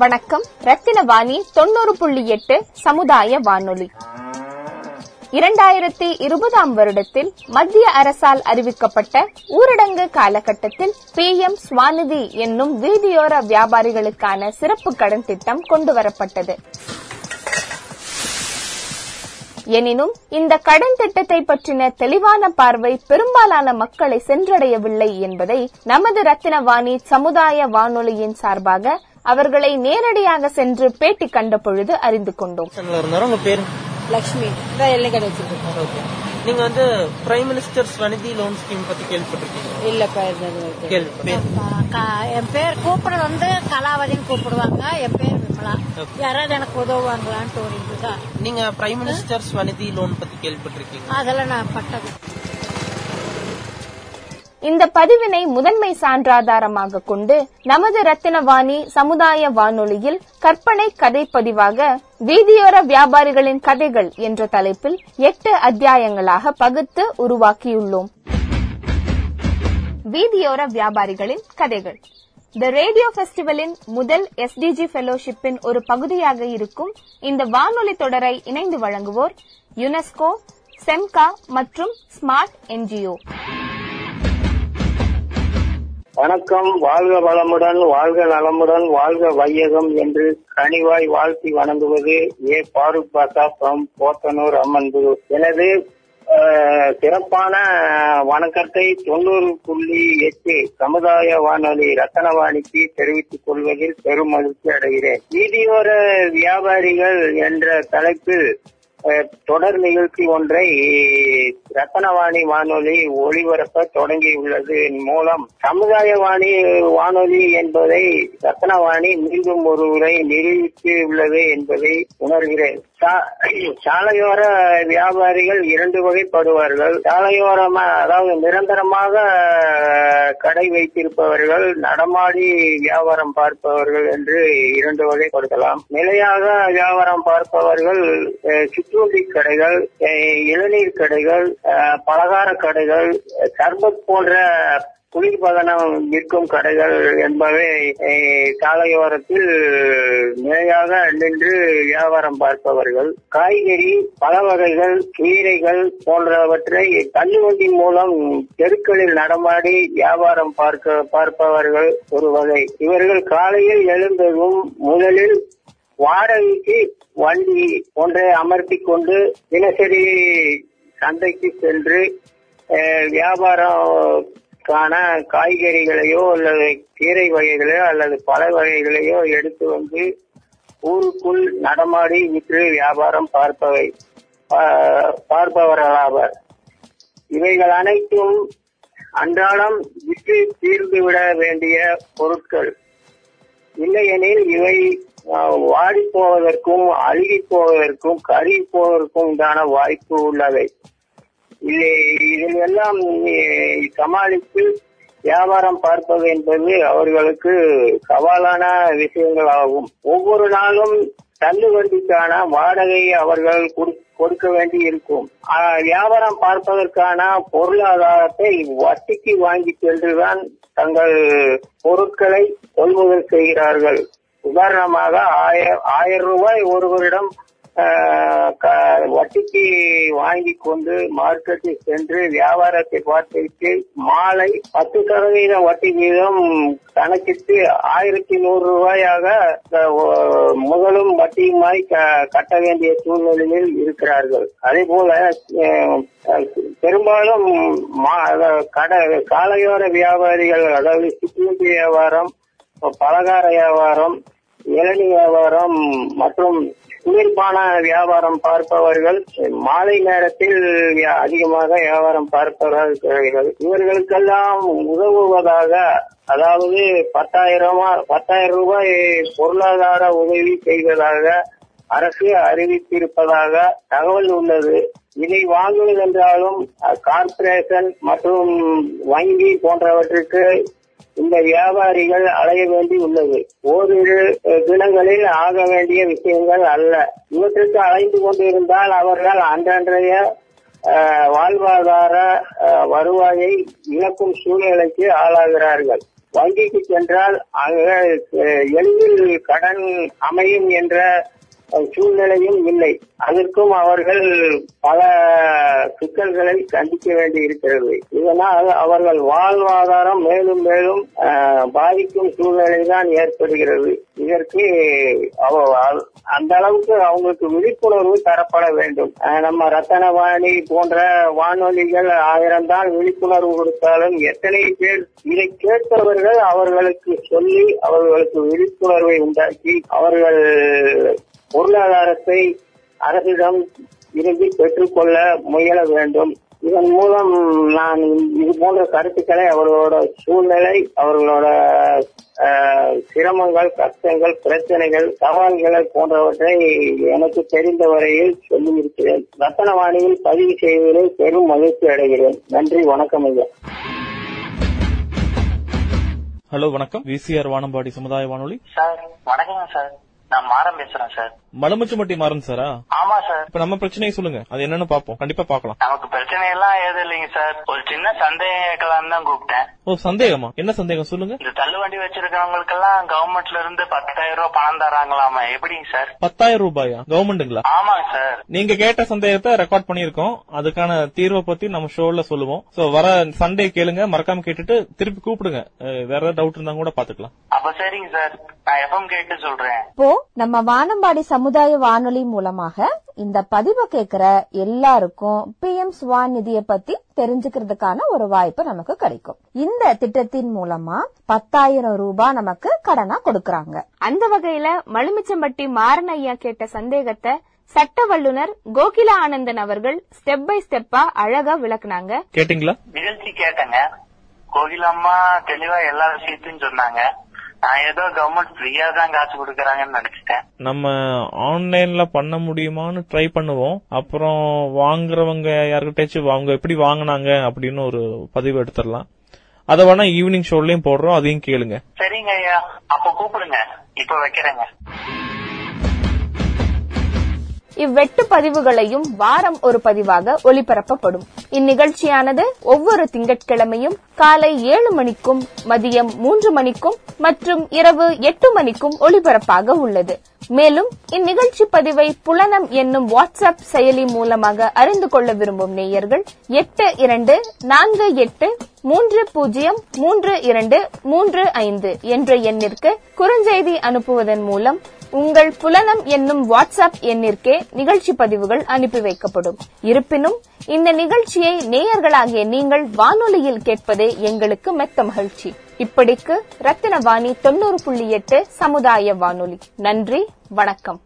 வணக்கம். ரத்தினவாணி தொண்ணூறு புள்ளி எட்டு சமுதாய வானொலி. இரண்டாயிரத்தி இருபதாம் வருடத்தில் மத்திய அரசால் அறிவிக்கப்பட்ட ஊரடங்கு காலகட்டத்தில் பி எம் சுவாநிதி என்னும் வீதியோர வியாபாரிகளுக்கான சிறப்பு கடன் திட்டம் கொண்டுவரப்பட்டது. எனினும் இந்த கடன் திட்டத்தை பற்றின தெளிவான பார்வை பெரும்பாலான மக்களை சென்றடையவில்லை என்பதை நமது ரத்தினவாணி சமுதாய வானொலியின் சார்பாக அவர்களை நேரடியாக சென்று பேட்டி கண்ட பொழுது அறிந்து கொண்டோம். உங்க பேரு? ஓகே. நீங்க வந்து prime minister Svanidhi loan scheme பத்தி கேள்விப்பட்டிருக்கீங்க க- என் பேர் கூப்பிடுறது வந்து கலாவதின்னு கூப்பிடுவாங்க. என் பேர் விமலா. யாராவது எனக்கு உதவுவாங்களான்ட்டு ஒரு இதுதான் நீங்க பிரைம் மினிஸ்டர் ஸ்வநிதி லோன் பத்தி கேள்விப்பட்டிருக்கீங்க அதெல்லாம் நான் பட்டது. இந்த பதிவினை முதன்மை சான்றாதாரமாக கொண்டு நமது ரத்தினவாணி சமுதாய வானொலியில் கற்பனை கதை பதிவாக வீதியோர வியாபாரிகளின் கதைகள் என்ற தலைப்பில் எட்டு அத்தியாயங்களாக பகுத்து உருவாக்கியுள்ளோம். வீதியோர வியாபாரிகளின் கதைகள். த ரேடியோ ஃபெஸ்டிவலின் முதல் எஸ்டிஜி ஃபெலோஷிப்பின் ஒரு பகுதியாக இருக்கும் இந்த வானொலி தொடரை இணைந்து வழங்குவோர் யுனெஸ்கோ செம்கா மற்றும் ஸ்மார்ட் என்ஜிஓ. வணக்கம் வாழ்க வளமுடன் வாழ்க நலமுடன் வாழ்க வையகம் என்று கனிவாய் வாழ்த்தி வணங்குவது ஏ. பாருக் பாசா ஃப்ரம் போத்தனூர் அம்மன்புரு எனது சிறப்பான வணக்கத்தை தொண்ணூறு புள்ளி எட்டு சமுதாய வானொலி ரத்தனவாணிக்கு தெரிவித்துக் கொள்வதில் பெரும் மகிழ்ச்சி அடைகிறேன் வீதியோர வியாபாரிகள் என்ற தலைப்பில் தொடர் நிகழ்ச்சி ஒன்றை ரத்தனவாணி வானொலி ஒளிபரப்ப தொடங்கியுள்ளது மூலம். சமுதாய வாணி வானொலி என்பதை ரத்தனவாணி மீண்டும் ஒரு முறை நிரூபித்து உள்ளது என்பதை உணர்கிறேன். சாலையோர வியாபாரிகள் இரண்டு வகைப்படுவார்கள். சாலையோரமா அதாவது நிரந்தரமாக கடை வைத்திருப்பவர்கள் நடமாடி வியாபாரம் பார்ப்பவர்கள் என்று இரண்டு வகைப்படுத்தலாம் நிலையாக வியாபாரம் பார்ப்பவர்கள் சிற்றுண்டி கடைகள் இளநீர் கடைகள் பலகார கடைகள் சர்பத் போன்ற குளிர்பதனம் விற்கும் கடைகள் என்பவை சாலையோரத்தில் நிலையாக நின்று வியாபாரம் பார்ப்பவர்கள் காய்கறி பல வகைகள் கீரைகள் போன்றவற்றை தள்ளுவண்டி மூலம் தெருக்களில் நடமாடி வியாபாரம் பார்க்க பார்ப்பவர்கள் ஒரு வகை. இவர்கள் காலையில் எழுந்ததும் முதலில் வாடகைக்கு வண்டி ஒன்றை அமர்த்தி கொண்டு தினசரி சந்தைக்கு சென்று வியாபாரம் வியாபாரக்கான காய்கறிகளையோ அல்லது கீரை வகைகளையோ அல்லது பழ வகைகளையோ எடுத்து வந்து ஊருக்குள் நடமாடி விற்று வியாபாரம் பார்ப்பவை. பா- பார்ப்பவர்களாவர் இவைகள் அனைத்தும் அன்றாடம் விற்று தீர்ந்துவிட வேண்டிய பொருட்கள். இல்லையெனில் இவை வாடி போவதற்கும் அழுகி போவதற்கும் கருகி போவதற்கும் உண்டான வாய்ப்பு உள்ளவை. இதில் எல்லாம் சமாளித்து வியாபாரம் பார்ப்பது என்பது அவர்களுக்கு சவாலான விஷயங்கள் ஆகும் ஒவ்வொரு நாளும் தள்ளுவண்டிக்கான வாடகையை அவர்கள் கொடுக்க வேண்டி இருக்கும் வியாபாரம் பார்ப்பதற்கான பொருளாதாரத்தை வட்டிக்கு வாங்கி சென்றுதான் தங்கள் பொருட்களை கொள்முதல் செய்கிறார்கள். உதாரணமாக ஆயிரம் ஆயிரம் ரூபாய் ஒருவரிடம் வட்டிக்கு வாங்கி கொண்டு மார்க்கெட்டில் சென்று வியாபாரத்தை பார்த்துவிட்டு மாலை பத்து சதவீதம் வட்டி வீதம் கணக்கிட்டு ஆயிரத்தி நூறு ரூபாயாக முதலும் வட்டியுமாய் க- கட்ட வேண்டிய சூழ்நிலையில் இருக்கிறார்கள். அதே போல அஹ், பெரும்பாலும் மா- கடை காலையோர வியாபாரிகள் அதாவது சிற்றுண்டி வியாபாரம் பலகார வியாபாரம் இளநீ வியாபாரம் மற்றும் குளிர்பான வியாபாரம் பார்ப்பவர்கள் மாலை நேரத்தில் அதிகமாக வியாபாரம் பார்ப்பவர்கள் இவர்களுக்கெல்லாம் உதவுவதாக அதாவது பத்தாயிரமா பத்தாயிரம் ரூபாய் பொருளாதார உதவி செய்வதாக அரசு அறிவித்திருப்பதாக தகவல் உள்ளது. இதை வாங்குவதென்றாலும் கார்பரேஷன் கார்ப்பரேஷன் மற்றும் வங்கி போன்றவற்றுக்கு இந்த வியாபாரிகள் அலைய வேண்டி உள்ளது. ஓரிரு தினங்களில் ஆக வேண்டிய விஷயங்கள் அல்ல. இவற்றுக்கு அலைந்து கொண்டிருந்தால் அவர்கள் அன்றன்றைய வாழ்வாதார அஹ், வருவாயை இழக்கும் சூழ்நிலைக்கு ஆளாகிறார்கள். வங்கிக்கு சென்றால் அங்க எளிதில் கடன் அமையும் என்ற சூழ்நிலையும் இல்லை. அதற்கும் அவர்கள் பல சிக்கல்களை சந்திக்க வேண்டி இருக்கிறது. இதனால் அவர்கள் வாழ்வாதாரம் மேலும் மேலும் பாதிக்கும் சூழ்நிலை தான் ஏற்படுகிறது. இதற்கு அந்த அளவுக்கு அவங்களுக்கு விழிப்புணர்வு தரப்பட வேண்டும். நம்ம ரத்தனவாணி போன்ற வானொலிகள் ஆயிரம் தான் விழிப்புணர்வு கொடுத்தாலும் எத்தனை பேர் இதை கேட்பவர்கள் அவர்களுக்கு சொல்லி அவர்களுக்கு விழிப்புணர்வை உண்டாக்கி அவர்கள் பொருளாதாரத்தை அரசிடம் இருந்து பெற்றுக்கொள்ள முயல வேண்டும். இதன் மூலம் நான் இது போன்ற கருத்துக்களை அவர்களோட சூழ்நிலை அவர்களோட அஹ், சிரமங்கள் கஷ்டங்கள் பிரச்சனைகள் சவால்கள் போன்றவற்றை எனக்கு தெரிந்த வரையில் சொல்லியிருக்கிறேன். ரத்தனவாணியில் பதிவு செய்வதில் பெரும் மகிழ்ச்சி அடைகிறேன். நன்றி வணக்கம் ஐயா. ஹலோ வணக்கம். விசிஆர் வானம்பாடி சமுதாய வானொலி. சார் வணக்கங்க சார். நான் மாறம் பேசுறேன் சார். மலமுச்சுமட்டி மாறன் சாரா? ஆமா சார். இப்ப நம்ம பிரச்சனையை சொல்லுங்க. அது என்னன்னு பாப்போம் கண்டிப்பா பாக்கலாம் நமக்கு பிரச்சனை எல்லாம் எதுவும் இல்லைங்க சார். ஒரு சின்ன சந்தேகம் கேட்கலாம்னு தான் கூப்பிட்டேன். ஓ சந்தேகமா? என்ன சந்தேகம்? சொல்லுங்க. இந்த தள்ளுவண்டி வச்சிருக்கவங்களுக்கெல்லாம் கவர்மெண்ட்ல இருந்து பத்தாயிரம் ரூபாய் பணம் தராங்களாமா? எப்படிங்க சார்? பத்தாயிரம் ரூபாயா? கவர்மெண்ட்டுங்களா ஆமாங்க சார். நீங்க கேட்ட சந்தேகத்தை ரெக்கார்ட் பண்ணிருக்கோம் அதுக்கான தீர்வை பத்தி நம்ம ஷோல சொல்லுவோம். சோ வர சண்டே கேளுங்க. மறக்காம கேட்டுட்டு திருப்பி கூப்பிடுங்க. வேற ஏதாவது டவுட் இருந்தா கூட பாத்துக்கலாம் அப்ப சரிங்க சார். நான் எஃப்எம் கேட்டு சொல்றேன். இப்போ நம்ம வானம்பாடி சமுதாய வானொலி மூலமாக இந்த பதிவை கேட்கிற எல்லாருக்கும் பி எம் ஸ்வான் நிதியை பத்தி தெரிஞ்சுக்கிறதுக்கான ஒரு வாய்ப்பு நமக்கு கிடைக்கும். இந்த திட்டத்தின் மூலமா பத்தாயிரம் ரூபாய் நமக்கு கடனா கொடுக்கறாங்க. அந்த வகையில மலுமிச்சம்பட்டி மாறன் ஐயா கேட்ட சந்தேகத்தை சட்ட வல்லுனர் கோகிலா ஆனந்தன் அவர்கள் ஸ்டெப் பை ஸ்டெப்பா அழகா விளக்குனாங்க. கேட்டீங்களா? நிகழ்ச்சி கேட்டேங்க. கோகிலம்மா தெளிவா எல்லா விஷயத்தையும் சொன்னாங்க. நான் ஏதோ கவர்மெண்ட் ஃப்ரீயா தான் காசு கொடுக்கறாங்கன்னு நினைச்சிட்டேன். நம்ம ஆன்லைன்ல பண்ண முடியுமான்னு ட்ரை பண்ணுவோம். அப்புறம் வாங்குறவங்க யாருக்கிட்டாச்சும் அவங்க எப்படி வாங்குனாங்க அப்படின்னு ஒரு பதிவு எடுத்துடலாம். அதை வேணா ஈவினிங் ஷோலயும் போடுறோம் அதையும் கேளுங்க. சரிங்க ஐயா. அப்ப கூப்பிடுங்க. இப்ப வைக்கிறேங்க. இவ்வெட்டு பதிவுகளையும் வாரம் ஒரு பதிவாக ஒலிபரப்பப்படும் இந்நிகழ்ச்சியானது ஒவ்வொரு திங்கட்கிழமையும் காலை ஏழு மணிக்கும் மதியம் மூன்று மணிக்கும் மற்றும் இரவு எட்டு மணிக்கும் ஒளிபரப்பாக உள்ளது. மேலும் இந்நிகழ்ச்சி பதிவை புலனம் என்னும் வாட்ஸ்அப் செயலி மூலமாக அறிந்து கொள்ள விரும்பும் நேயர்கள் எட்டு இரண்டு நான்கு எட்டு மூன்று பூஜ்ஜியம் மூன்று இரண்டு மூன்று ஐந்து என்ற எண்ணிற்கு குறுஞ்செய்தி அனுப்புவதன் மூலம் உங்கள் புலனம் என்னும் வாட்ஸ்அப் எண்ணிற்கே நிகழ்ச்சி பதிவுகள் அனுப்பி வைக்கப்படும். இருப்பினும் இந்த நிகழ்ச்சியை நேயர்களாகிய நீங்கள் வானொலியில் கேட்பதே எங்களுக்கு மெத்த மகிழ்ச்சி. இப்படிக்கு ரத்தினவாணி தொண்ணூறு புள்ளி எட்டு சமுதாய வானொலி. நன்றி வணக்கம்.